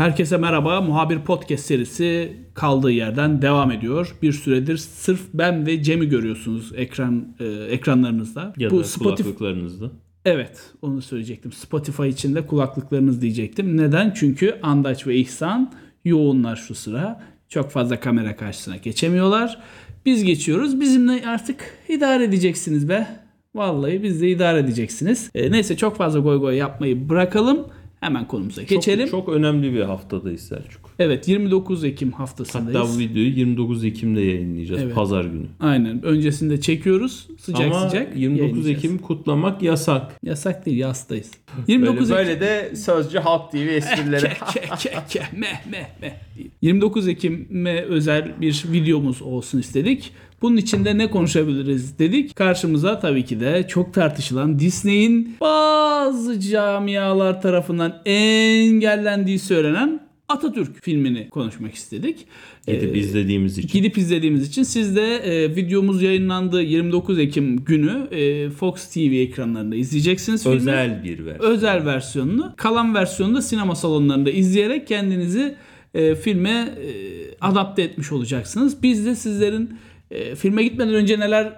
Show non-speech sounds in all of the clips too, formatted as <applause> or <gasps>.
Herkese merhaba. Muhabir Podcast serisi kaldığı yerden devam ediyor. Bir süredir sırf ben ve Cem'i görüyorsunuz ekran e, ekranlarınızda. Ya Bu da Spotify kulaklıklarınızda. Evet, onu söyleyecektim. Spotify için de kulaklıklarınız diyecektim. Neden? Çünkü Andaç ve İhsan yoğunlar şu sıra. Çok fazla kamera karşısına geçemiyorlar. Biz geçiyoruz. Bizimle artık idare edeceksiniz be. Vallahi biz de idare edeceksiniz. E, neyse çok fazla goy goy yapmayı bırakalım. Hemen konumuza geçelim. Çok, çok önemli bir haftadayız Selçuk. Evet 29 Ekim haftasındayız. Hatta bu videoyu 29 Ekim'de yayınlayacağız. Evet. Pazar günü. Aynen. Öncesinde çekiyoruz. Sıcak Ama sıcak. 29 yayınlayacağız. Ekim kutlamak yasak. Yasak değil yastayız. <laughs> Böyle, 29 Ekim. böyle de Sözcü Halk TV esprileri. <laughs> Ke, ke, ke, ke, meh, meh, meh. 29 Ekim'e özel bir videomuz olsun istedik. Bunun içinde ne konuşabiliriz dedik. Karşımıza tabii ki de çok tartışılan Disney'in bazı camialar tarafından engellendiği söylenen Atatürk filmini konuşmak istedik. Gidip Ee, izlediğimiz için. Gidip izlediğimiz için siz de e, videomuz yayınlandığı 29 Ekim günü e, Fox TV ekranlarında izleyeceksiniz filmi Özel bir versiyon. özel versiyonunu. Kalan versiyonunu da sinema salonlarında izleyerek kendinizi e, filme e, adapte etmiş olacaksınız. Biz de sizlerin e, filme gitmeden önce neler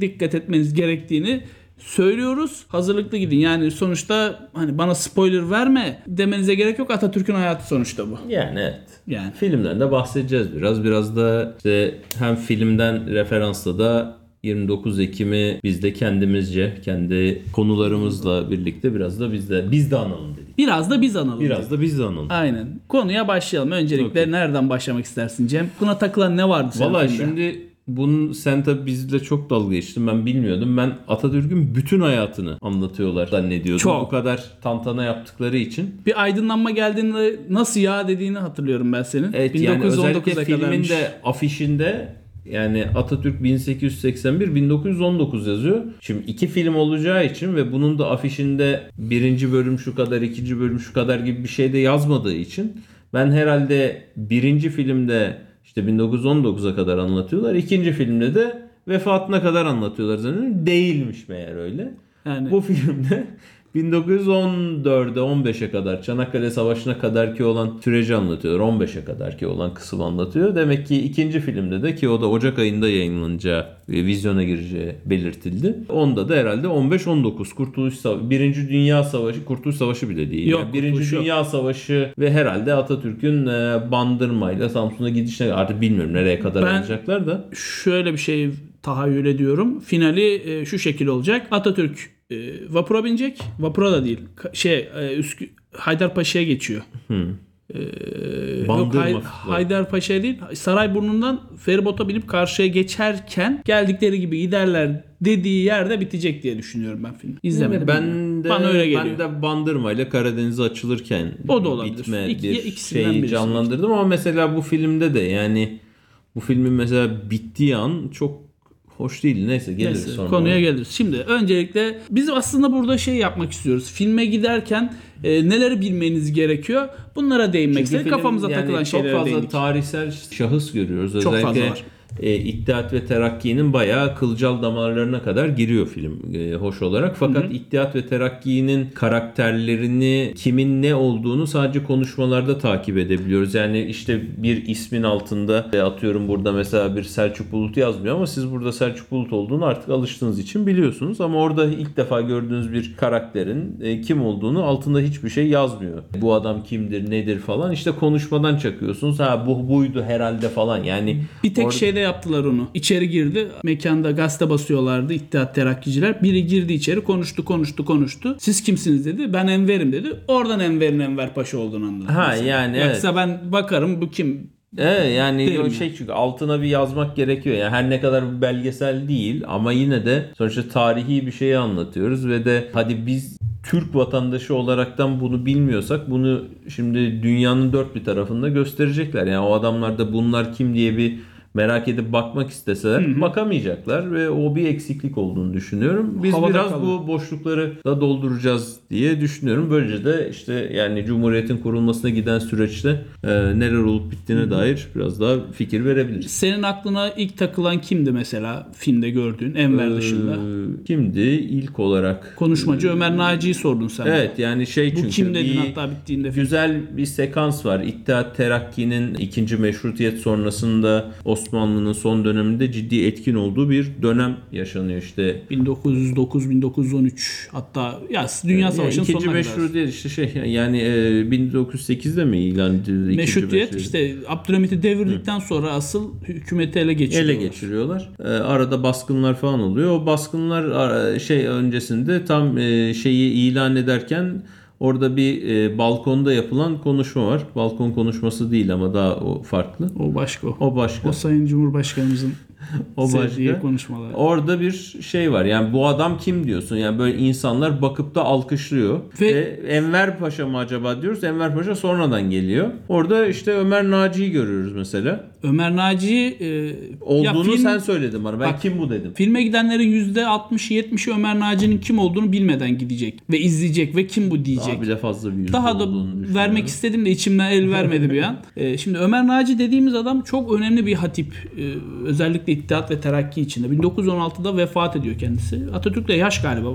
dikkat etmeniz gerektiğini söylüyoruz. Hazırlıklı gidin. Yani sonuçta hani bana spoiler verme demenize gerek yok. Atatürk'ün hayatı sonuçta bu. Yani evet. Yani Filmden de bahsedeceğiz biraz. Biraz da işte hem filmden referansla da 29 Ekim'i biz de kendimizce, kendi konularımızla birlikte biraz da biz de biz de analım dedik. biraz da biz analım. Biraz da biz de analım. Aynen. Konuya başlayalım. Öncelikle Okey. nereden başlamak istersin Cem? Buna takılan ne vardı senin Valla filmde? şimdi bunun sen tabi bizle çok dalga geçtin. Ben bilmiyordum. Ben Atatürk'ün bütün hayatını anlatıyorlar zannediyordum. Çok. Bu kadar tantana yaptıkları için. Bir aydınlanma geldiğinde nasıl ya dediğini hatırlıyorum ben senin. Evet yani özellikle 1919'a filmin kadarmış. de afişinde yani Atatürk 1881 1919 yazıyor. Şimdi iki film olacağı için ve bunun da afişinde birinci bölüm şu kadar, ikinci bölüm şu kadar gibi bir şey de yazmadığı için ben herhalde birinci filmde işte 1919'a kadar anlatıyorlar. ikinci filmde de vefatına kadar anlatıyorlar zannediyorum. Değilmiş meğer öyle. Yani Bu filmde 1914'e 15'e kadar Çanakkale Savaşı'na kadar ki olan süreci anlatıyor. 15'e kadar ki olan kısım anlatıyor. Demek ki ikinci filmde de ki o da Ocak ayında yayınlanacağı, e, vizyona gireceği belirtildi. Onda da herhalde 15-19 Kurtuluş Savaşı, Birinci Dünya Savaşı, Kurtuluş Savaşı bile değil. Yok, Yani Birinci yok. Dünya Savaşı ve herhalde Atatürk'ün e, Bandırma'yla Samsun'a gidişine artık bilmiyorum nereye kadar Ben- alacaklar da. şöyle bir şey tahayyül ediyorum. Finali e, şu şekil olacak. Atatürk e, vapura binecek. Vapura da değil. Ka- şey e, Üskü Haydarpaşa'ya geçiyor. Ee, yok Hay- falan. Haydarpaşa'ya değil Sarayburnu'ndan feribota binip karşıya geçerken geldikleri gibi giderler dediği yerde bitecek diye düşünüyorum ben filmi. İzlemedim. ben de Bana öyle geliyor. ben de Bandırma ile Karadeniz'e açılırken O da olabilir. bitme İki- bir şeyi canlandırdım ama mesela bu filmde de yani bu filmin mesela bittiği an çok hoş değil. Neyse geliriz Neyse, sonra. konuya geliriz. Şimdi öncelikle biz aslında burada şey yapmak istiyoruz. Filme giderken e, neleri bilmeniz gerekiyor? Bunlara değinmek istedik. Kafamıza yani takılan çok şeylere fazla değindik. tarihsel şahıs görüyoruz. Çok fazla Özellikle var. E, İttihat ve Terakki'nin bayağı kılcal damarlarına kadar giriyor film e, hoş olarak. Fakat İttihat ve Terakki'nin karakterlerini kimin ne olduğunu sadece konuşmalarda takip edebiliyoruz. Yani işte bir ismin altında e, atıyorum burada mesela bir Selçuk Bulut yazmıyor ama siz burada Selçuk Bulut olduğunu artık alıştığınız için biliyorsunuz. Ama orada ilk defa gördüğünüz bir karakterin e, kim olduğunu altında hiçbir şey yazmıyor. Bu adam kimdir nedir falan işte konuşmadan çakıyorsunuz. Ha bu buydu herhalde falan yani. Bir tek orada- şeyde yaptılar onu. İçeri girdi. Mekanda gazete basıyorlardı İttihat Terakkiciler. Biri girdi içeri konuştu konuştu konuştu. Siz kimsiniz dedi. Ben Enver'im dedi. Oradan Enver'in Enver Paşa olduğunu anladım. Ha, mesela. yani evet. Yoksa ben bakarım bu kim? Evet yani o şey çünkü altına bir yazmak gerekiyor. Yani her ne kadar belgesel değil ama yine de sonuçta tarihi bir şeyi anlatıyoruz ve de hadi biz Türk vatandaşı olaraktan bunu bilmiyorsak bunu şimdi dünyanın dört bir tarafında gösterecekler. Yani o adamlar da bunlar kim diye bir merak edip bakmak isteseler bakamayacaklar ve o bir eksiklik olduğunu düşünüyorum. Biz Havada biraz kalıyor. bu boşlukları da dolduracağız diye düşünüyorum. Böylece de işte yani Cumhuriyet'in kurulmasına giden süreçte e, neler olup bittiğine dair biraz daha fikir verebiliriz. Senin aklına ilk takılan kimdi mesela filmde gördüğün Enver dışında? Ee, kimdi ilk olarak? Konuşmacı Ömer Naci'yi sordun sen. Evet yani şey Bu çünkü kim dedin bir hatta bittiğinde film. güzel bir sekans var. İttihat Terakki'nin ikinci meşrutiyet sonrasında Osmanlı'nın son döneminde ciddi etkin olduğu bir dönem yaşanıyor işte. 1909-1913 hatta ya Dünya Savaşı'nın ikinci sonuna kadar. meşrutiyet işte şey yani e, 1908'de mi ilan edildi? ikinci Meşrutiyet işte Abdülhamit'i devirdikten sonra asıl hükümeti ele geçiriyorlar. ele geçiriyorlar. Ee, arada baskınlar falan oluyor. O baskınlar şey öncesinde tam e, şeyi ilan ederken orada bir e, balkonda yapılan konuşma var. Balkon konuşması değil ama daha o farklı. O başka o. O başka. O Sayın Cumhurbaşkanımızın <laughs> O sevdiği başka. konuşmalar. Orada bir şey var. Yani bu adam kim diyorsun? Yani böyle insanlar bakıp da alkışlıyor. Ve- Ve, Enver Paşa mı acaba diyoruz. Enver Paşa sonradan geliyor. Orada işte Ömer Naci'yi görüyoruz mesela. Ömer Naci e, Olduğunu film- sen söyledin bana. Ben Bak, kim bu dedim. Filme gidenlerin %60-70'i Ömer Naci'nin kim olduğunu bilmeden gidecek ve izleyecek ve kim bu diyecek. Daha bile fazla bir Daha da vermek istedim de içimden el vermedi bir an. Ee, <laughs> şimdi Ömer Naci dediğimiz adam çok önemli bir hatip. Ee, özellikle İttihat ve Terakki içinde. 1916'da vefat ediyor kendisi. Atatürk'le yaş galiba.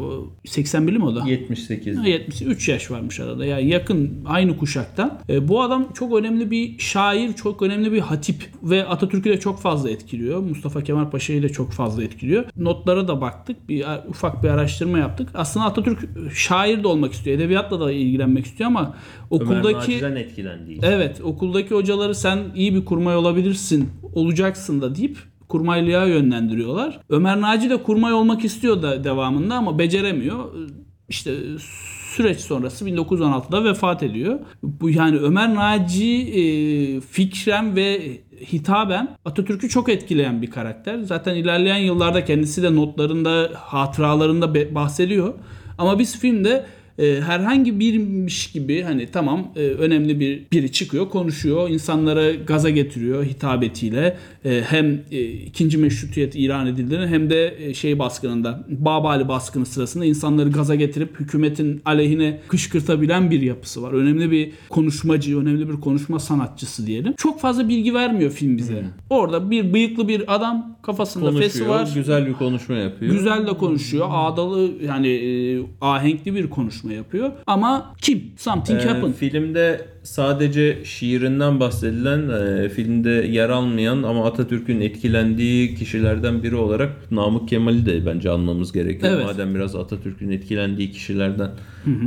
81'li mi o da? 78. Ha, 73 yaş varmış arada. Yani yakın aynı kuşaktan. E, bu adam çok önemli bir şair, çok önemli bir hatip ve Atatürk'ü de çok fazla etkiliyor. Mustafa Kemal Paşa'yı da çok fazla etkiliyor. Notlara da baktık. Bir ufak bir araştırma yaptık. Aslında Atatürk şair de olmak istiyor. Edebiyatla da ilgilenmek istiyor ama Ömer okuldaki Naci'den etkilendiği. Evet, okuldaki hocaları sen iyi bir kurmay olabilirsin, olacaksın da deyip kurmaylığa yönlendiriyorlar. Ömer Naci de kurmay olmak istiyor da devamında ama beceremiyor. İşte süreç sonrası 1916'da vefat ediyor. Bu yani Ömer Naci e, fikren ve hitaben Atatürk'ü çok etkileyen bir karakter. Zaten ilerleyen yıllarda kendisi de notlarında, hatıralarında bahsediyor. Ama biz filmde e, herhangi birmiş gibi hani tamam e, önemli bir biri çıkıyor konuşuyor insanlara gaza getiriyor hitabetiyle E, hem e, ikinci meşrutiyet ilan edildiğini hem de e, şey baskınında Babali baskını sırasında insanları gaza getirip hükümetin aleyhine kışkırtabilen bir yapısı var. Önemli bir konuşmacı, önemli bir konuşma sanatçısı diyelim. Çok fazla bilgi vermiyor film bize. Orada bir bıyıklı bir adam kafasında fesi Konuşuyor. var. Güzel bir konuşma yapıyor. Güzel de konuşuyor. Ağdalı yani e, ahenkli bir konuşma yapıyor. Ama kim? Something Ee, happened. filmde sadece şiirinden bahsedilen, e, filmde yer almayan ama Atatürk'ün etkilendiği kişilerden biri olarak Namık Kemal'i de bence anmamız gerekiyor. Evet. Madem biraz Atatürk'ün etkilendiği kişilerden,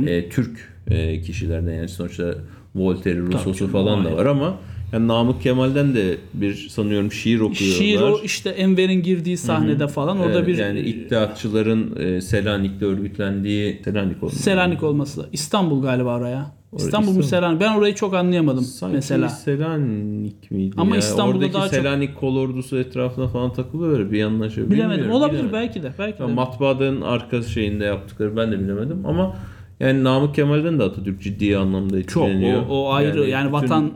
e, Türk e, kişilerden yani sonuçta Voltaire'i, Rousseau'su falan da var ama yani Namık Kemal'den de bir sanıyorum şiir okuyorlar. Şiir o işte Enver'in girdiği sahnede falan orada Evet, bir yani iddiatçıların e, Selanik'te örgütlendiği Selanik oldu. Selanik olması. İstanbul galiba oraya. İstanbul mu. Selanik? Ben orayı çok anlayamadım Sanki mesela. Selanik miydi Ama ya? İstanbul'da Oradaki daha çok- Selanik kolordusu etrafına falan takılıyor bir yanlış. Bilemedim. Olabilir belki de. Belki de. Ya, matbaaların arka şeyinde yaptıkları ben de bilemedim ama yani Namık Kemal'den de Atatürk ciddi anlamda çok etkileniyor. o, o ayrı yani, bütün- vatan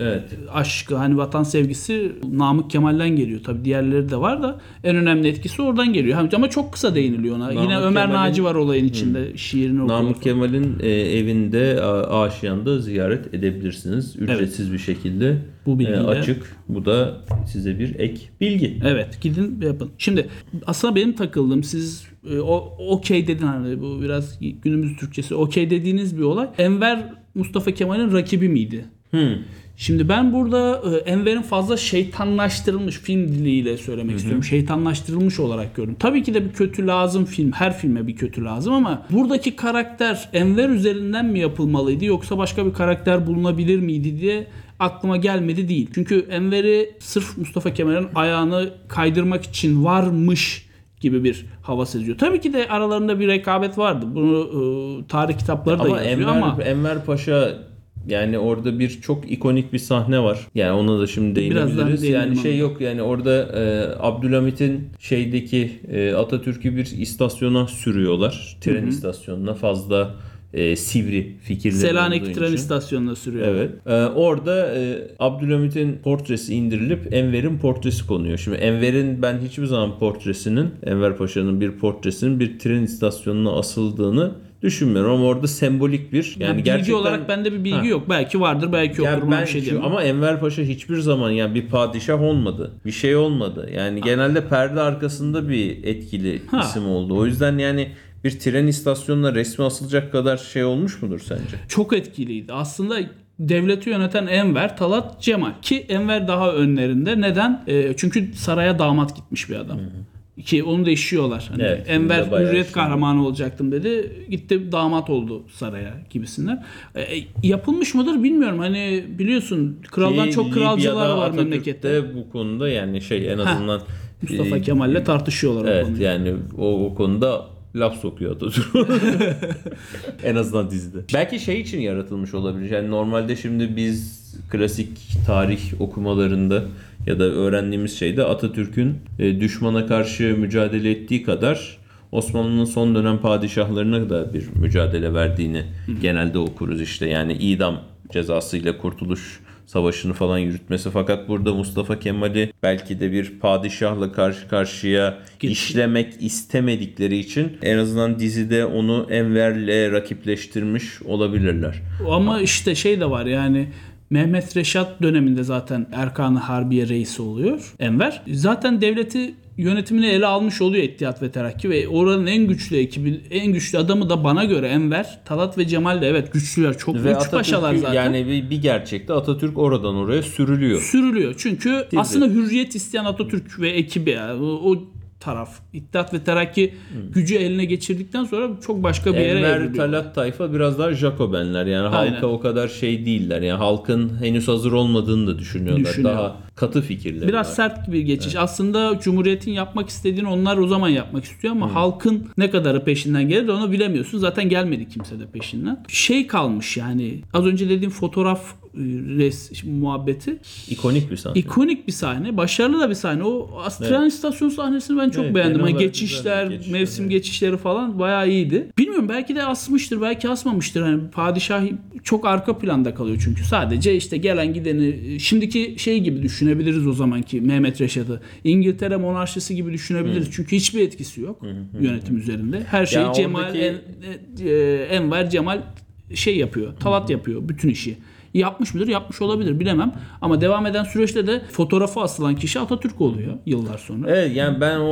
Evet. aşkı hani vatan sevgisi Namık Kemal'den geliyor. Tabi diğerleri de var da en önemli etkisi oradan geliyor. Ama çok kısa değiniliyor ona. Namık Yine Ömer Naci var olayın içinde. Şiirini okuyor. Namık Kemal'in e, evinde Aşiyan'da ziyaret edebilirsiniz. Ücretsiz bir şekilde. Bu bilgi E, de- açık. Bu da size bir ek bilgi. Evet gidin yapın. Şimdi aslında benim takıldığım siz e, o okey dedin hani bu biraz günümüz Türkçesi okey dediğiniz bir olay. Enver Mustafa Kemal'in rakibi miydi? Hmm. Şimdi ben burada e, Enver'in fazla şeytanlaştırılmış film diliyle söylemek istiyorum. Şeytanlaştırılmış olarak gördüm. Tabii ki de bir kötü lazım film. Her filme bir kötü lazım ama buradaki karakter Enver üzerinden mi yapılmalıydı yoksa başka bir karakter bulunabilir miydi diye aklıma gelmedi değil. Çünkü Enver'i sırf Mustafa Kemal'in ayağını kaydırmak için varmış gibi bir hava seziyor. Tabii ki de aralarında bir rekabet vardı. Bunu e, tarih kitapları da Ama yazıyor Enver, ama Enver Paşa yani orada bir çok ikonik bir sahne var. Yani ona da şimdi değinebiliriz. Yani ama. şey yok yani orada e, Abdülhamit'in şeydeki e, Atatürk'ü bir istasyona sürüyorlar. Tren istasyonuna fazla e, sivri fikirleri Selanik tren için. istasyonuna sürüyor. Evet. Ee, orada e, Abdülhamit'in portresi indirilip Enver'in portresi konuyor. Şimdi Enver'in ben hiçbir zaman portresinin, Enver Paşa'nın bir portresinin bir tren istasyonuna asıldığını düşünmüyorum ama orada sembolik bir yani Yani bilgi gerçekten olarak bende bir bilgi Ha. yok. Belki vardır, belki yoktur. yani ben bir şey şu- ama Enver Paşa hiçbir zaman yani bir padişah olmadı. Bir şey olmadı. Yani genelde perde arkasında bir etkili Ha. isim oldu. O yüzden yani bir tren istasyonuna resmi asılacak kadar şey olmuş mudur sence? çok etkiliydi. Aslında devleti yöneten Enver, Talat, Cemal. Ki Enver daha önlerinde. Neden? Ee, çünkü saraya damat gitmiş bir adam. Ki onu da işiyorlar. Hani Evet, Enver hürriyet kahramanı olacaktım dedi. Gitti damat oldu saraya gibisinden. Ee, yapılmış mıdır bilmiyorum. Hani biliyorsun kraldan Ki çok kralcılar var Atatürk'te memlekette. bu konuda yani şey en azından Mustafa e, Kemal'le tartışıyorlar o Evet konuyu. yani o, o konuda laf sokuyor Atatürk. <laughs> en azından dizide. Belki şey için yaratılmış olabilir. Yani normalde şimdi biz klasik tarih okumalarında ya da öğrendiğimiz şeyde Atatürk'ün e, düşmana karşı mücadele ettiği kadar Osmanlı'nın son dönem padişahlarına da bir mücadele verdiğini genelde okuruz işte. Yani idam cezasıyla kurtuluş savaşını falan yürütmesi. Fakat burada Mustafa Kemal'i belki de bir padişahla karşı karşıya Geç- işlemek istemedikleri için en azından dizide onu Enver'le rakipleştirmiş olabilirler. Ama işte şey de var yani Mehmet Reşat döneminde zaten Erkan-ı Harbiye reisi oluyor Enver. Zaten devleti yönetimini ele almış oluyor İttihat ve Terakki ve oranın en güçlü ekibi, en güçlü adamı da bana göre Enver, Talat ve Cemal de evet güçlüler. Çok Ve güç paşalar zaten. yani bir, bir gerçekte Atatürk oradan oraya sürülüyor. sürülüyor. Çünkü aslında hürriyet isteyen Atatürk ve ekibi yani o, o taraf İttihat ve Terakki gücü eline geçirdikten sonra çok başka bir yere Enver. Talat tayfa biraz daha Jacobenler yani Aynen. halka o kadar şey değiller. Yani halkın henüz hazır olmadığını da düşünüyorlar. Düşünüyor. Daha katı fikirleri Biraz var. sert bir geçiş. Aslında Cumhuriyet'in yapmak istediğini onlar o zaman yapmak istiyor ama halkın ne kadarı peşinden gelir onu bilemiyorsun. Zaten gelmedi kimse de peşinden. Şey kalmış yani az önce dediğim fotoğraf res muhabbeti. İkonik bir sahne. İkonik bir sahne. Başarılı da bir sahne. O Astran istasyon sahnesini ben çok Evet, beğendim. olarak geçişler, geçişler, mevsim evet. geçişleri falan bayağı iyiydi. Bilmiyorum belki de asmıştır, belki asmamıştır. Hani padişah çok arka planda kalıyor çünkü. Sadece işte gelen gideni şimdiki şey gibi düşünebiliriz o zamanki Mehmet Reşat'ı. İngiltere monarşisi gibi düşünebiliriz. Çünkü hiçbir etkisi yok yönetim üzerinde. Her şey Ya Cemal oradaki- En- e, Enver Cemal şey yapıyor. Talat yapıyor bütün işi. Yapmış mıdır? Yapmış olabilir bilemem. Ama devam eden süreçte de fotoğrafı asılan kişi Atatürk oluyor yıllar sonra. Evet yani ben o,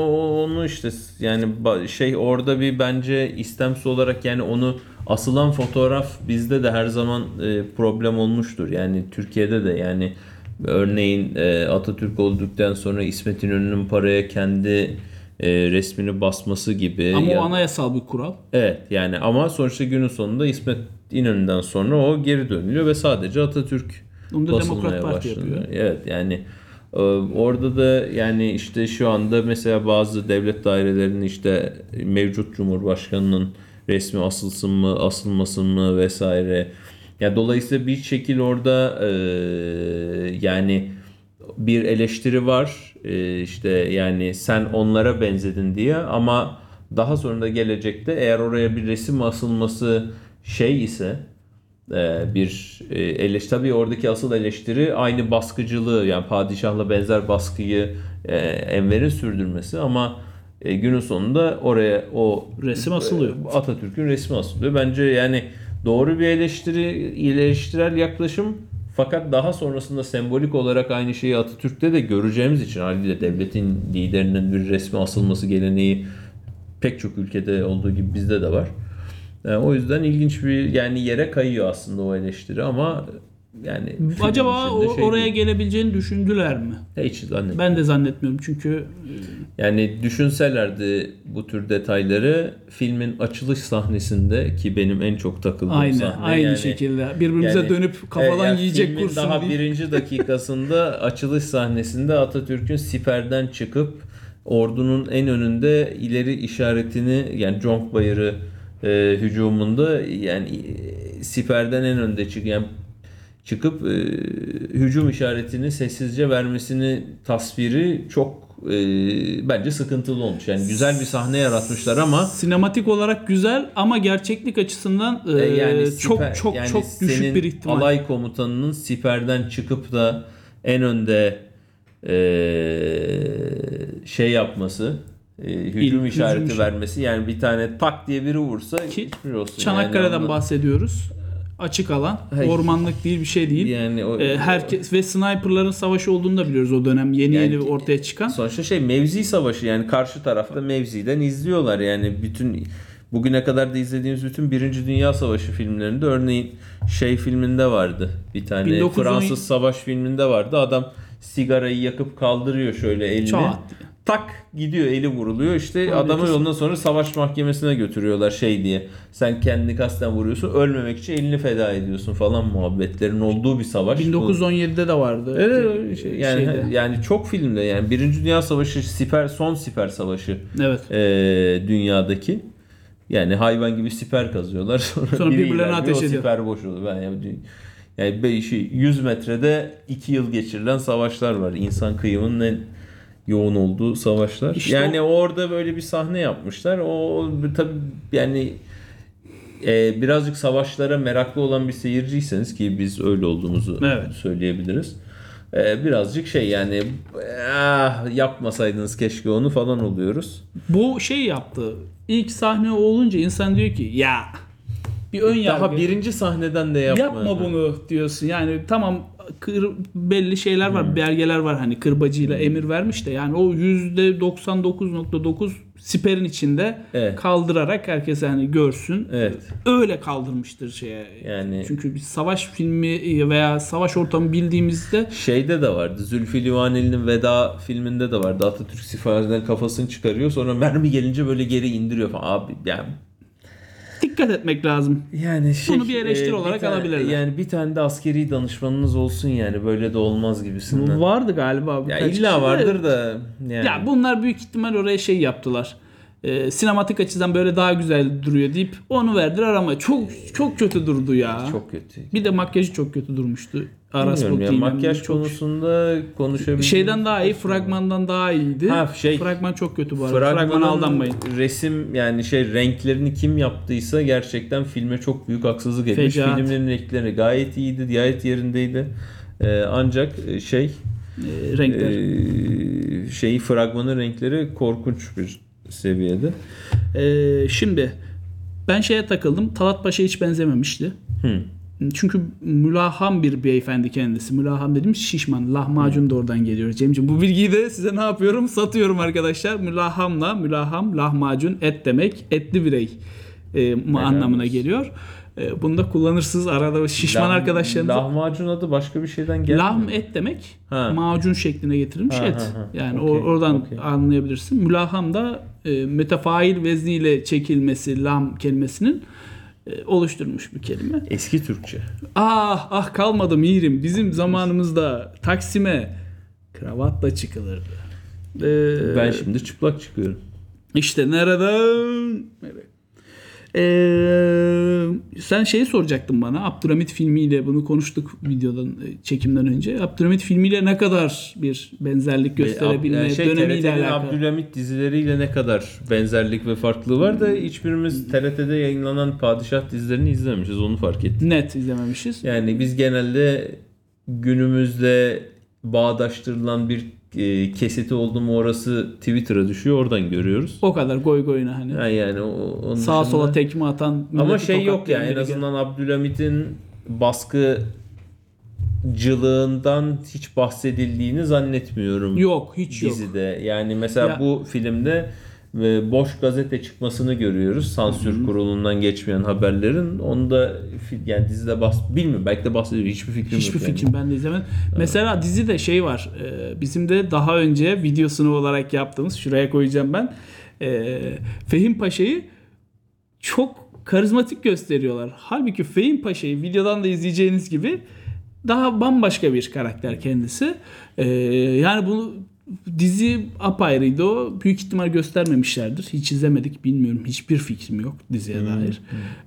onu işte yani şey orada bir bence istemsi olarak yani onu asılan fotoğraf bizde de her zaman e, problem olmuştur. Yani Türkiye'de de yani örneğin e, Atatürk olduktan sonra İsmet İnönü'nün paraya kendi e, resmini basması gibi. Ama ya- o anayasal bir kural. Evet yani ama sonuçta günün sonunda İsmet İnönü'nden sonra o geri dönülüyor ve sadece Atatürk Onu da Demokrat Parti başlanıyor. yapıyor. Evet yani e, orada da yani işte şu anda mesela bazı devlet dairelerinin işte mevcut Cumhurbaşkanının resmi asılsın mı asılmasın mı vesaire. Ya dolayısıyla bir şekil orada e, yani bir eleştiri var E, işte yani sen onlara benzedin diye ama daha sonra da gelecekte eğer oraya bir resim asılması şey ise e, bir e, eleş tabii oradaki asıl eleştiri aynı baskıcılığı yani padişahla benzer baskıyı e, Enver'in sürdürmesi ama günün sonunda oraya o Resim asılıyor. Atatürk'ün resmi asılıyor. Bence yani doğru bir eleştiri eleştirel yaklaşım fakat daha sonrasında sembolik olarak aynı şeyi Atatürk'te de göreceğimiz için haliyle devletin liderinin bir resmi asılması geleneği pek çok ülkede olduğu gibi bizde de var. Yani o yüzden ilginç bir yani yere kayıyor aslında o eleştiri ama yani Acaba içinde o, şey oraya değil. gelebileceğini düşündüler mi? hiç zannetmiyorum. Ben de zannetmiyorum çünkü Yani düşünselerdi bu tür detayları filmin açılış sahnesinde ki benim en çok takıldığım aynı sahne. aynı yani, şekilde birbirimize yani- dönüp kafadan Evet, yani yiyecek filmin kursun daha diye. birinci <laughs> dakikasında açılış sahnesinde Atatürk'ün siperden çıkıp ordunun en önünde ileri işaretini yani Conk Bayırı e, hücumunda yani e, siperden en önde çık yani çıkıp e, hücum işaretini sessizce vermesini tasviri çok e, bence sıkıntılı olmuş. Yani güzel bir sahne yaratmışlar ama Sinematik olarak güzel ama gerçeklik açısından e, e, yani çok siper- çok yani çok düşük bir ihtimal. alay komutanının siperden çıkıp da en önde e, şey yapması e, hücum hücum işareti işareti. vermesi yani bir tane tak diye biri vursa Ki hiçbir olsun. Çanakkale'den yani, bahsediyoruz. Açık alan, Hayır. ormanlık değil bir şey değil. Yani o, E, herkes ve sniperların savaşı olduğunu da biliyoruz o dönem yeni Yani- yeni ortaya çıkan. Sonuçta şey mevzi savaşı yani karşı tarafta mevziden izliyorlar yani bütün bugüne kadar da izlediğimiz bütün Birinci Dünya Savaşı filmlerinde örneğin şey filminde vardı bir tane 1910 Fransız savaş filminde vardı adam sigarayı yakıp kaldırıyor şöyle elini Çat. Tak gidiyor eli vuruluyor işte Abi adamı kesin. ondan sonra savaş mahkemesine götürüyorlar şey diye sen kendini kasten vuruyorsun ölmemek için elini feda ediyorsun falan muhabbetlerin olduğu bir savaş. Bu- 1917'de de vardı. Evet, şey. yani Şeyde. yani çok filmde yani Birinci Dünya Savaşı siper son siper savaşı Evet. eee, dünyadaki yani hayvan gibi siper kazıyorlar <laughs> sonra, Sonra birbirlerine ateş ediyor. siper boş oluyor. Ben yani, yani be- şey, 100 metrede 2 yıl geçirilen savaşlar var. İnsan kıyımının en yoğun olduğu savaşlar. İşte yani orada böyle bir sahne yapmışlar. O tabii yani e, birazcık savaşlara meraklı olan bir seyirciyseniz ki biz öyle olduğumuzu Evet. söyleyebiliriz. E, birazcık şey yani ah, yapmasaydınız keşke onu falan oluyoruz. Bu şey yaptı. İlk sahne o olunca insan diyor ki ya bir ön yargı. Daha birinci sahneden de yapma. Yapma bunu diyorsun. Yani tamam kır, belli şeyler var, Hmm. belgeler var hani kırbacıyla emir vermiş de yani o %99.9 siperin içinde Evet. kaldırarak herkes hani görsün. Evet. Öyle kaldırmıştır şeye. Yani Çünkü bir savaş filmi veya savaş ortamı bildiğimizde şeyde de vardı. Zülfü Livaneli'nin Veda filminde de vardı. Atatürk siperden kafasını çıkarıyor. Sonra mermi gelince böyle geri indiriyor falan. Abi yani dikkat etmek lazım. Yani şey, Bunu bir eleştiri olarak tane- alabilirler. Yani bir tane de askeri danışmanınız olsun yani böyle de olmaz gibisinden. Vardı galiba. ya illa de. vardır da yani. Ya bunlar büyük ihtimal oraya şey yaptılar. Ee, sinematik açıdan böyle daha güzel duruyor deyip onu verdiler ama çok çok kötü durdu ya. çok kötü. Bir de makyajı çok kötü durmuştu. Aras Bilmiyorum ya, makyaj çok konusunda konuşabiliriz. şeyden daha iyi, fragmandan daha iyiydi. Ha, şey- Fragman çok kötü bu arada. Fragmana aldanmayın. resim yani şey renklerini kim yaptıysa gerçekten filme çok büyük haksızlık etmiş. Fecaat. Filmlerin renkleri gayet iyiydi, gayet yerindeydi. Ee, ancak e, şey Ee, renkler. e, şeyi fragmanın renkleri korkunç bir seviyede. Ee, şimdi ben şeye takıldım. Talat Paşa hiç benzememişti. Hı. Çünkü mülaham bir beyefendi kendisi. Mülaham dediğimiz şişman. Lahmacun da oradan geliyor. Cemciğim bu bilgiyi de size ne yapıyorum? Satıyorum arkadaşlar. Mülahamla, mülaham, lahmacun, et demek. Etli birey e, mu- anlamına geliyor. E, bunu da kullanırsınız arada şişman Lah- arkadaşlarınıza. Lahmacun adı başka bir şeyden gelmiyor. Lahm et demek. Ha. Macun şekline getirilmiş Ha, et. ha, ha. Yani Okey, o- oradan okey. anlayabilirsin. Mülaham da e, metafail vezniyle çekilmesi lahm kelimesinin oluşturmuş bir kelime. Eski Türkçe. Ah ah kalmadım yiğirim. Bizim zamanımızda Taksim'e kravatla çıkılırdı. Ee, Ben şimdi çıplak çıkıyorum. işte nereden? Nereye? Ee, sen şeyi soracaktın bana. Abdülhamit filmiyle bunu konuştuk videodan e, çekimden önce. Abdülhamit filmiyle ne kadar bir benzerlik gösterebilme Yani şey, dönemiyle alakalı. Abdülhamit dizileriyle ne kadar benzerlik ve farklılığı var da hiçbirimiz TRT'de yayınlanan padişah dizilerini izlememişiz onu fark ettim. Net izlememişiz. Yani biz genelde günümüzde bağdaştırılan bir e, kesiti oldu mu orası Twitter'a düşüyor oradan görüyoruz. O kadar goy goyuna hani. Ha yani o, onun Sağa dışında- sola tekme atan. Ama şey yok yani en azından Abdülhamit'in baskıcılığından hiç bahsedildiğini zannetmiyorum. Yok hiç yok. dizide. Yani mesela Ya- bu filmde e, boş gazete çıkmasını görüyoruz. Sansür kurulundan geçmeyen haberlerin. Onda fi- yani dizide bahs bilmiyorum belki de bahsediyor. Hiçbir fikrim Hiçbir yok. yani. fikrim ben de izlemedim. Mesela dizide şey var. e, bizim de daha önce videosunu olarak yaptığımız şuraya koyacağım ben. E, Fehim Paşa'yı çok karizmatik gösteriyorlar. Halbuki Fehim Paşa'yı videodan da izleyeceğiniz gibi daha bambaşka bir karakter kendisi. E, yani bunu Dizi apayrıydı o. Büyük ihtimal göstermemişlerdir. Hiç izlemedik bilmiyorum. Hiçbir fikrim yok diziye dair.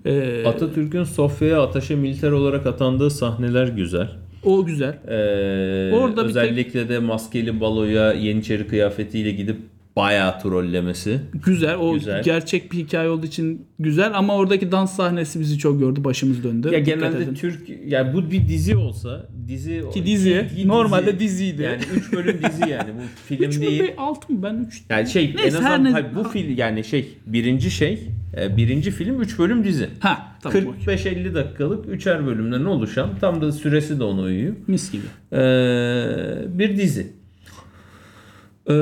Ee, Atatürk'ün Sofya'ya ataşe militer olarak atandığı sahneler güzel. o güzel. Ee, Orada özellikle de maskeli baloya Yeniçeri kıyafetiyle gidip bayağı trollemesi. Güzel. O Güzel. gerçek bir hikaye olduğu için güzel ama oradaki dans sahnesi bizi çok gördü. Başımız döndü. Ya Dikkat genelde edin. Türk yani bu bir dizi olsa dizi Ki dizi, ki normalde diziydi. Yani 3 bölüm dizi yani bu <laughs> film 3 mü değil. 6 mı? Ben 3 Yani şey Neyse, en azından ne- hayır, bu film yani şey birinci şey e, birinci film 3 bölüm dizi. Ha tamam. okey. 45-50 dakikalık üçer bölümden oluşan tam da süresi de ona uyuyor. Mis gibi. Ee, bir dizi. Ee,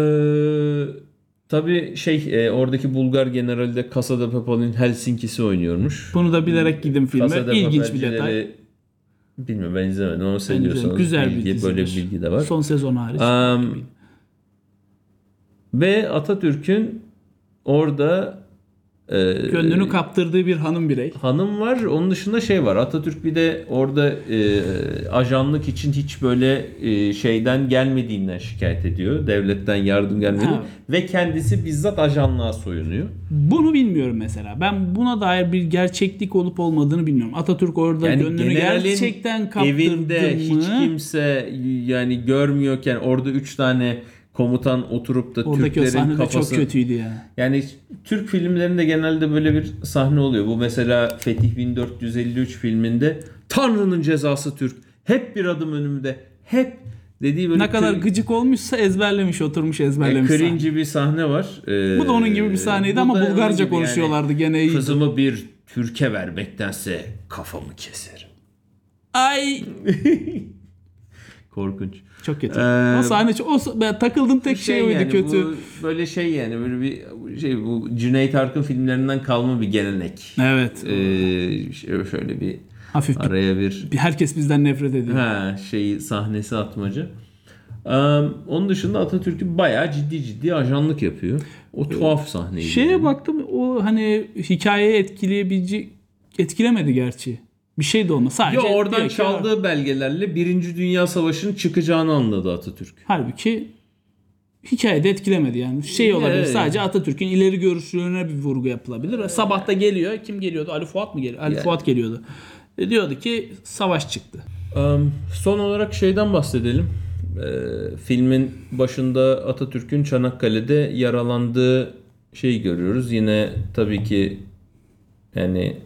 tabii şey e, oradaki Bulgar generali de Casa de Papel'in Helsinki'si oynuyormuş. Bunu da bilerek gittim filme. Casa de İlginç bir detay. Bilmiyorum ben izlemedim ama seviyorsanız. Güzel bir bilgi, dizidir. böyle bir bilgi de var. Son sezon hariç. Um, ve Atatürk'ün orada e, Gönlünü kaptırdığı bir hanım birey. hanım var. Onun dışında şey var. Atatürk bir de orada e, ajanlık için hiç böyle e, şeyden gelmediğinden şikayet ediyor. Devletten yardım gelmedi. Ha. Ve kendisi bizzat ajanlığa soyunuyor. Bunu bilmiyorum mesela. Ben buna dair bir gerçeklik olup olmadığını bilmiyorum. Atatürk orada Yani gönlünü gerçekten kaptırdı Evinde mı? hiç kimse yani görmüyorken orada üç tane komutan oturup da Oradaki o Türklerin sahne kafası çok kötüydü ya. Yani Türk filmlerinde genelde böyle bir sahne oluyor. Bu mesela Fetih 1453 filminde Tanrı'nın cezası Türk. Hep bir adım önümde. Hep dediği böyle Ne kadar gıcık olmuşsa ezberlemiş, oturmuş ezberlemiş. e, sahne. cringe bir sahne var. Ee, Bu da onun gibi bir sahneydi ama Bulgarca gibi yani. konuşuyorlardı gene iyiydi. Kızımı bir Türkiye vermektense kafamı keserim. Ay <laughs> Korkunç. Çok kötü. Ee, o sahne o ben takıldığım tek şey, oydu yani, kötü. Bu böyle şey yani böyle bir şey bu Cüneyt Arkın filmlerinden kalma bir gelenek. Evet. Ee, şöyle bir Hafif araya bir bir- herkes bizden nefret ediyor. ha, şeyi sahnesi atmacı. Ee, onun dışında Atatürk'ü bayağı ciddi ciddi ajanlık yapıyor. O tuhaf sahneydi. Şeye yani. baktım o hani hikayeyi etkileyebilecek etkilemedi gerçi. Bir şey de olmaz. Sadece Yo oradan direkt- çaldığı belgelerle Birinci Dünya Savaşı'nın çıkacağını anladı Atatürk. Halbuki hikayede etkilemedi yani. Şey olabilir Evet. sadece Atatürk'ün ileri görüşlüğüne bir vurgu yapılabilir. Sabah da geliyor. Kim geliyordu? Ali Fuat mı geliyor? Ali Yani. Fuat geliyordu. E, diyordu ki savaş çıktı. Um, son olarak şeyden bahsedelim. Ee, filmin başında Atatürk'ün Çanakkale'de yaralandığı şeyi görüyoruz. Yine tabii ki yani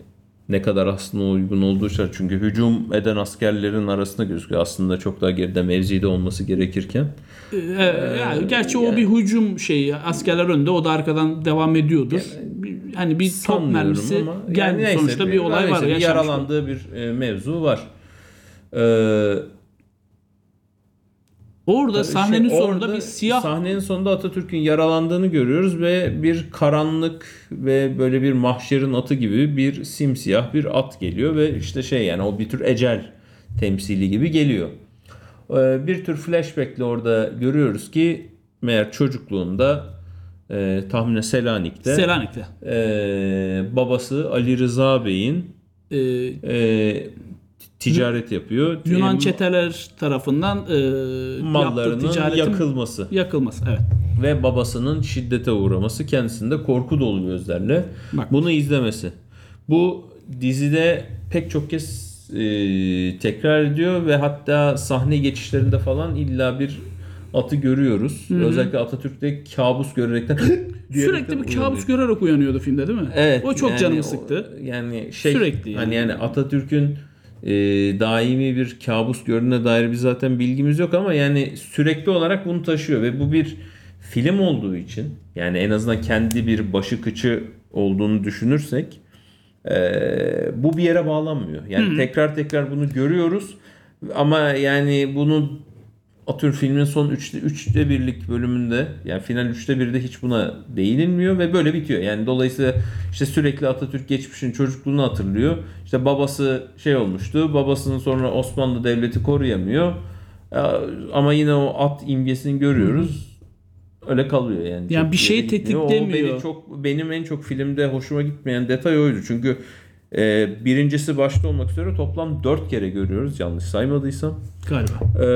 ne kadar aslında uygun olduğu şey. Çünkü hücum eden askerlerin arasında gözüküyor. Aslında çok daha geride mevzide olması gerekirken. Ee, yani gerçi o bir hücum şeyi. Askerler önde o da arkadan devam ediyordur. Bir- hani bir top mermisi ama geldi yani neyse, sonuçta bir olay neyse, var. bir yaralandığı bir e, mevzu var. Ee, Orada Tabii sahnenin şey, sonunda bir siyah Sahnenin sonunda Atatürk'ün yaralandığını görüyoruz ve bir karanlık ve böyle bir mahşerin atı gibi bir simsiyah bir at geliyor ve işte şey yani o bir tür ecel temsili gibi geliyor. Ee, Bir tür flashback'le orada görüyoruz ki meğer çocukluğunda e, tahminen Selanik'te Selanik'te. e, babası Ali Rıza Bey'in Ee, e, ticaret yapıyor. Yunan E, çeteler tarafından e, mallarının yakılması. yakılması. Evet. ve babasının şiddete uğraması kendisinde korku dolu gözlerle Bak. bunu izlemesi. Bu dizide pek çok kez e, tekrar ediyor ve hatta sahne geçişlerinde falan illa bir atı görüyoruz. Özellikle Atatürk'te kabus görerekten <gasps> Sürekli bir kabus görerek uyanıyordu filmde değil mi? Evet. O çok yani canımı o- sıktı. yani şey Sürekli yani. hani yani Atatürk'ün e, daimi bir kabus gördüğüne dair bir zaten bilgimiz yok ama yani sürekli olarak bunu taşıyor ve bu bir film olduğu için yani en azından kendi bir başı kıçı olduğunu düşünürsek e, bu bir yere bağlanmıyor. Yani tekrar tekrar bunu görüyoruz ama yani bunu atıyorum filmin son 3'te 3'te birlik bölümünde yani final 3'te 1'de hiç buna değinilmiyor ve böyle bitiyor. Yani dolayısıyla işte sürekli Atatürk geçmişin çocukluğunu hatırlıyor. İşte babası şey olmuştu. Babasının sonra Osmanlı Devleti koruyamıyor. Ya, Ama yine o at imgesini görüyoruz. Öyle kalıyor yani. Yani bir şeyi yere gitmiyor. O tetiklemiyor. beni çok benim en çok filmde hoşuma gitmeyen detay oydu. Çünkü Ee, birincisi başta olmak üzere toplam 4 kere görüyoruz yanlış saymadıysam. Galiba. Ee,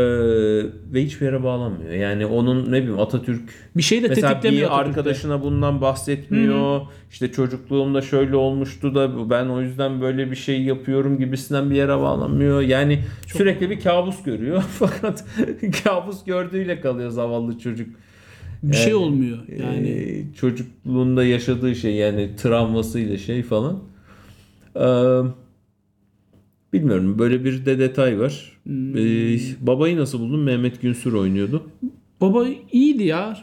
ve hiçbir yere bağlanmıyor. Yani onun ne bileyim Atatürk Bir şey de Mesela tetiklemiyor bir Atatürk'te. arkadaşına bundan bahsetmiyor. İşte çocukluğumda şöyle olmuştu da ben o yüzden böyle bir şey yapıyorum gibisinden bir yere bağlanmıyor. Yani sürekli bir kabus görüyor. <laughs> Fakat kabus gördüğüyle kalıyor zavallı çocuk. Bir şey Yani, olmuyor. Yani Ee, çocukluğunda yaşadığı şey yani travmasıyla şey falan. Bilmiyorum böyle bir de detay var. Hmm. Ee, babayı nasıl buldun? Mehmet Günsür oynuyordu. Baba iyiydi ya.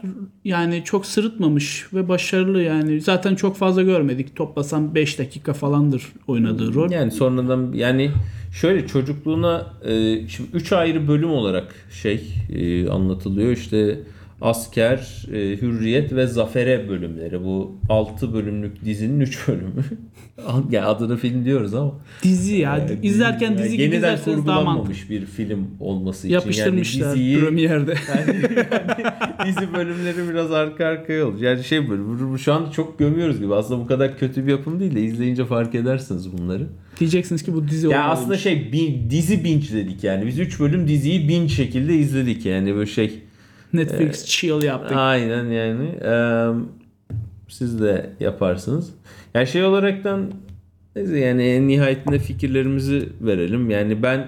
Yani çok sırıtmamış ve başarılı yani. Zaten çok fazla görmedik. Toplasam 5 dakika falandır oynadığı rol. Yani sonradan yani şöyle çocukluğuna e, şimdi 3 ayrı bölüm olarak şey e, anlatılıyor. İşte asker, e, hürriyet ve zafere bölümleri. Bu 6 bölümlük dizinin 3 bölümü. yani adını film diyoruz ama. Dizi ya. Yani İzlerken yani dizi gibi yeniden izlerseniz daha mantıklı. bir film olması için. Yapıştırmışlar Yani diziyi, premierde. <laughs> dizi bölümleri biraz arka arkaya olmuş. Yani şey böyle şu an çok gömüyoruz gibi. Aslında bu kadar kötü bir yapım değil de izleyince fark edersiniz bunları. Diyeceksiniz ki bu dizi Ya aslında şey bin- dizi binge dedik yani. Biz 3 bölüm diziyi binge şekilde izledik yani böyle şey. Netflix chill yaptık. Aynen yani. Eee, siz de yaparsınız. Yani şey olaraktan neyse yani en nihayetinde fikirlerimizi verelim. Yani ben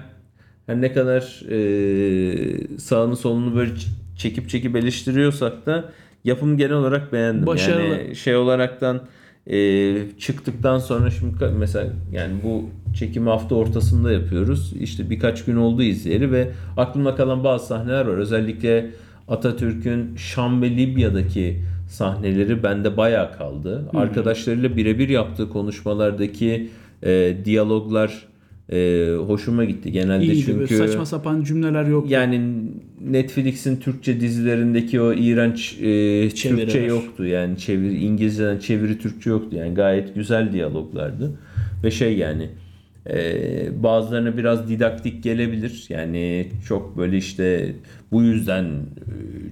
her ne kadar eee sağını solunu böyle çekip çekip eleştiriyorsak da yapımı genel olarak beğendim. Başarılı. Yani şey olaraktan eee, çıktıktan sonra şimdi mesela yani bu çekimi hafta ortasında yapıyoruz. İşte birkaç gün oldu izleyeli ve aklımda kalan bazı sahneler var. Özellikle Atatürk'ün Şam ve Libya'daki sahneleri bende bayağı kaldı. Arkadaşlarıyla birebir yaptığı konuşmalardaki e, diyaloglar e, hoşuma gitti. Genelde İyiydi çünkü saçma sapan cümleler yok. yani Netflix'in Türkçe dizilerindeki o iğrenç e, Türkçe yoktu. Yani çeviri İngilizceden çeviri Türkçe yoktu. Yani gayet güzel diyaloglardı. Ve şey yani e, bazılarına biraz didaktik gelebilir. Yani çok böyle işte bu yüzden e,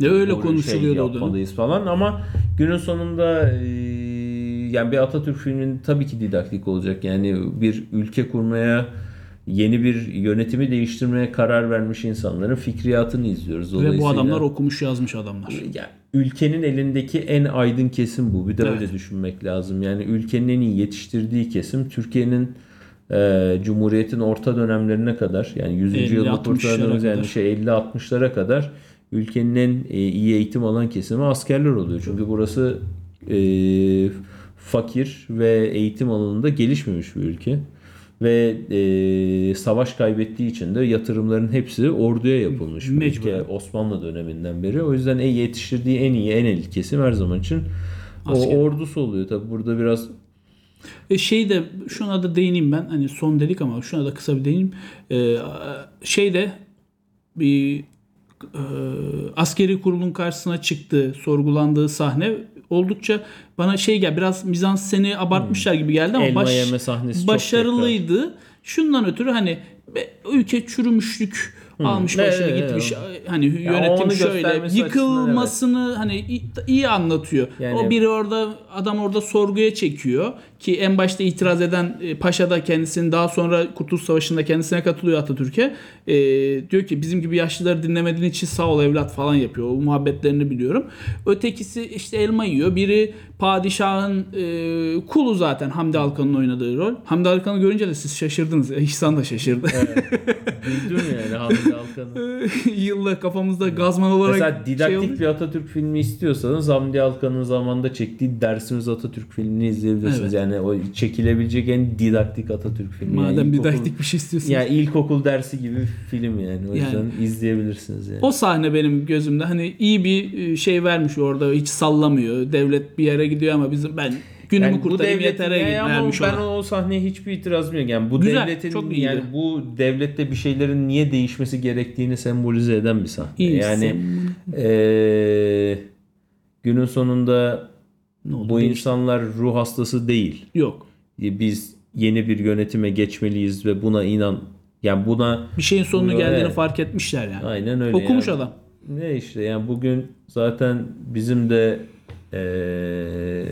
Ne öyle doğru konuşuluyordu o dönem. yapmalıyız falan ama günün sonunda e, yani bir Atatürk filminin tabii ki didaktik olacak. Yani bir ülke kurmaya yeni bir yönetimi değiştirmeye karar vermiş insanların fikriyatını izliyoruz. Ve bu adamlar okumuş yazmış adamlar. ya, ülkenin elindeki en aydın kesim bu. Bir de Evet. öyle düşünmek lazım. Yani ülkenin en iyi yetiştirdiği kesim Türkiye'nin e, Cumhuriyet'in orta dönemlerine kadar yani 100. 50, yılda 60'lara kurtardığımız yani şey 50-60'lara kadar ülkenin en e, iyi eğitim alan kesimi askerler oluyor. Çünkü burası e, fakir ve eğitim alanında gelişmemiş bir ülke. Ve e, savaş kaybettiği için de yatırımların hepsi orduya yapılmış bir Mecburen. ülke Osmanlı döneminden beri. O yüzden en yetiştirdiği en iyi en elit kesim her zaman için o Asker. ordusu oluyor. Tabi burada biraz E şey de şuna da değineyim ben. Hani son dedik ama şuna da kısa bir değineyim. E, şey de bir e, askeri kurulun karşısına çıktığı, sorgulandığı sahne oldukça bana şey gel biraz mizanseni abartmışlar gibi geldi ama Hmm. elma baş, yeme sahnesi çok başarılıydı. Şundan ötürü hani ülke çürümüşlük almış Evet, başını evet, gitmiş. evet. Hani yönetim onu şöyle yıkılmasını hani iyi, anlatıyor. Yani- o biri orada adam orada sorguya çekiyor ki en başta itiraz eden e, paşa da kendisini daha sonra Kurtuluş Savaşı'nda kendisine katılıyor Atatürk'e. E, diyor ki bizim gibi yaşlıları dinlemediğin için sağ ol evlat falan yapıyor. O muhabbetlerini biliyorum. Ötekisi işte elma yiyor. Biri padişahın e, kulu zaten Hamdi Alkan'ın oynadığı rol. Hamdi Alkan'ı görünce de siz şaşırdınız. E, İhsan da şaşırdı. <laughs> güldüm yani Hamdi Alkan'ı. <laughs> Yılla kafamızda gazman olarak Mesela şey didaktik oldu. bir Atatürk filmi istiyorsanız Hamdi Alkan'ın zamanında çektiği Dersimiz Atatürk filmini izleyebilirsiniz. Evet. Yani o çekilebilecek en didaktik Atatürk filmi. Yani Madem ilkokul- didaktik bir şey istiyorsun. Yani ilkokul dersi gibi bir film yani. O Yani. yüzden izleyebilirsiniz yani. O sahne benim gözümde hani iyi bir e, şey vermiş orada hiç sallamıyor. Devlet bir yere gidiyor ama bizim ben günümü Yani kurtarayım yani ama ben ona. o sahneye hiçbir itirazım yok. Yani bu Güzel, devletin çok iyiydi. yani bu devlette bir şeylerin niye değişmesi gerektiğini sembolize eden bir sahne. İyi, yani eee, günün sonunda Ne oldu? bu Değişti. insanlar ruh hastası değil. yok. Biz yeni bir yönetime geçmeliyiz ve buna inan yani buna Bir şeyin sonunu Evet. geldiğini fark etmişler yani. aynen öyle. Okumuş yani. adam. Ne işte yani bugün zaten bizim de eee,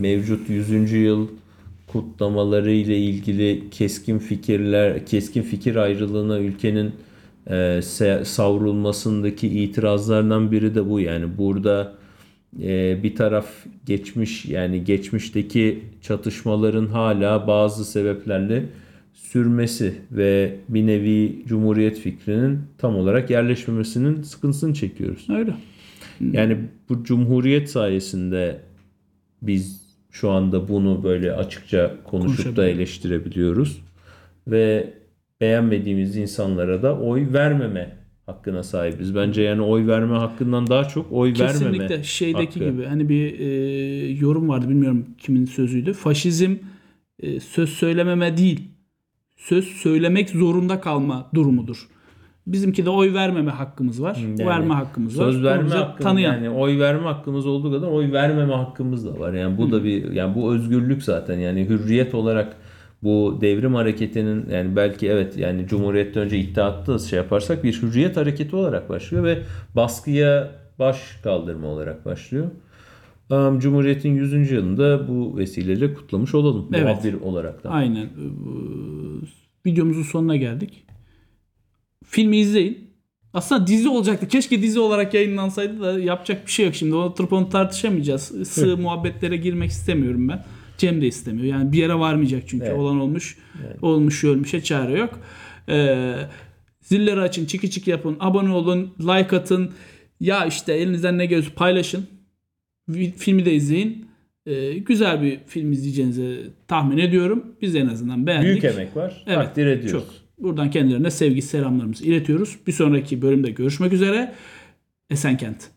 mevcut 100. yıl kutlamaları ile ilgili keskin fikirler, keskin fikir ayrılığına ülkenin e, savrulmasındaki itirazlardan biri de bu. Yani burada e, bir taraf geçmiş yani geçmişteki çatışmaların hala bazı sebeplerle sürmesi ve bir nevi cumhuriyet fikrinin tam olarak yerleşmemesinin sıkıntısını çekiyoruz. Öyle. Yani bu cumhuriyet sayesinde biz şu anda bunu böyle açıkça konuşup da eleştirebiliyoruz. Ve beğenmediğimiz insanlara da oy vermeme hakkına sahibiz. Bence yani oy verme hakkından daha çok oy vermeme Kesinlikle şeydeki hakkı. gibi hani bir e, yorum vardı bilmiyorum kimin sözüydü. Faşizm e, söz söylememe değil söz söylemek zorunda kalma durumudur. Bizimki de oy vermeme hakkımız var. Yani verme hakkımız var. Söz verme hakkımız tanıyan. yani oy verme hakkımız olduğu kadar oy vermeme hakkımız da var. Yani bu da bir yani bu özgürlük zaten yani hürriyet olarak bu devrim hareketinin yani belki evet yani Cumhuriyet'ten önce iddiatta şey yaparsak bir hürriyet hareketi olarak başlıyor ve baskıya baş kaldırma olarak başlıyor. Um, Cumhuriyet'in 100. yılında bu vesileyle kutlamış olalım. Evet. Muhabir olarak da. Aynen. Ee, Videomuzun sonuna geldik. Filmi izleyin. Aslında dizi olacaktı. Keşke dizi olarak yayınlansaydı da yapacak bir şey yok şimdi. Oturup onu tartışamayacağız. Sığ muhabbetlere girmek istemiyorum ben. Cem de istemiyor. Yani bir yere varmayacak çünkü. Evet. Olan olmuş. Olmuş ölmüşe çare yok. Ee, zilleri açın, çiki çiki yapın, abone olun, like atın. Ya işte elinizden ne geliyorsa paylaşın. Filmi de izleyin. Ee, güzel bir film izleyeceğinizi tahmin ediyorum. Biz en azından beğendik. Büyük emek var. Evet, Takdir ediyoruz. Çok. Buradan kendilerine sevgi selamlarımızı iletiyoruz. Bir sonraki bölümde görüşmek üzere. Esenkent.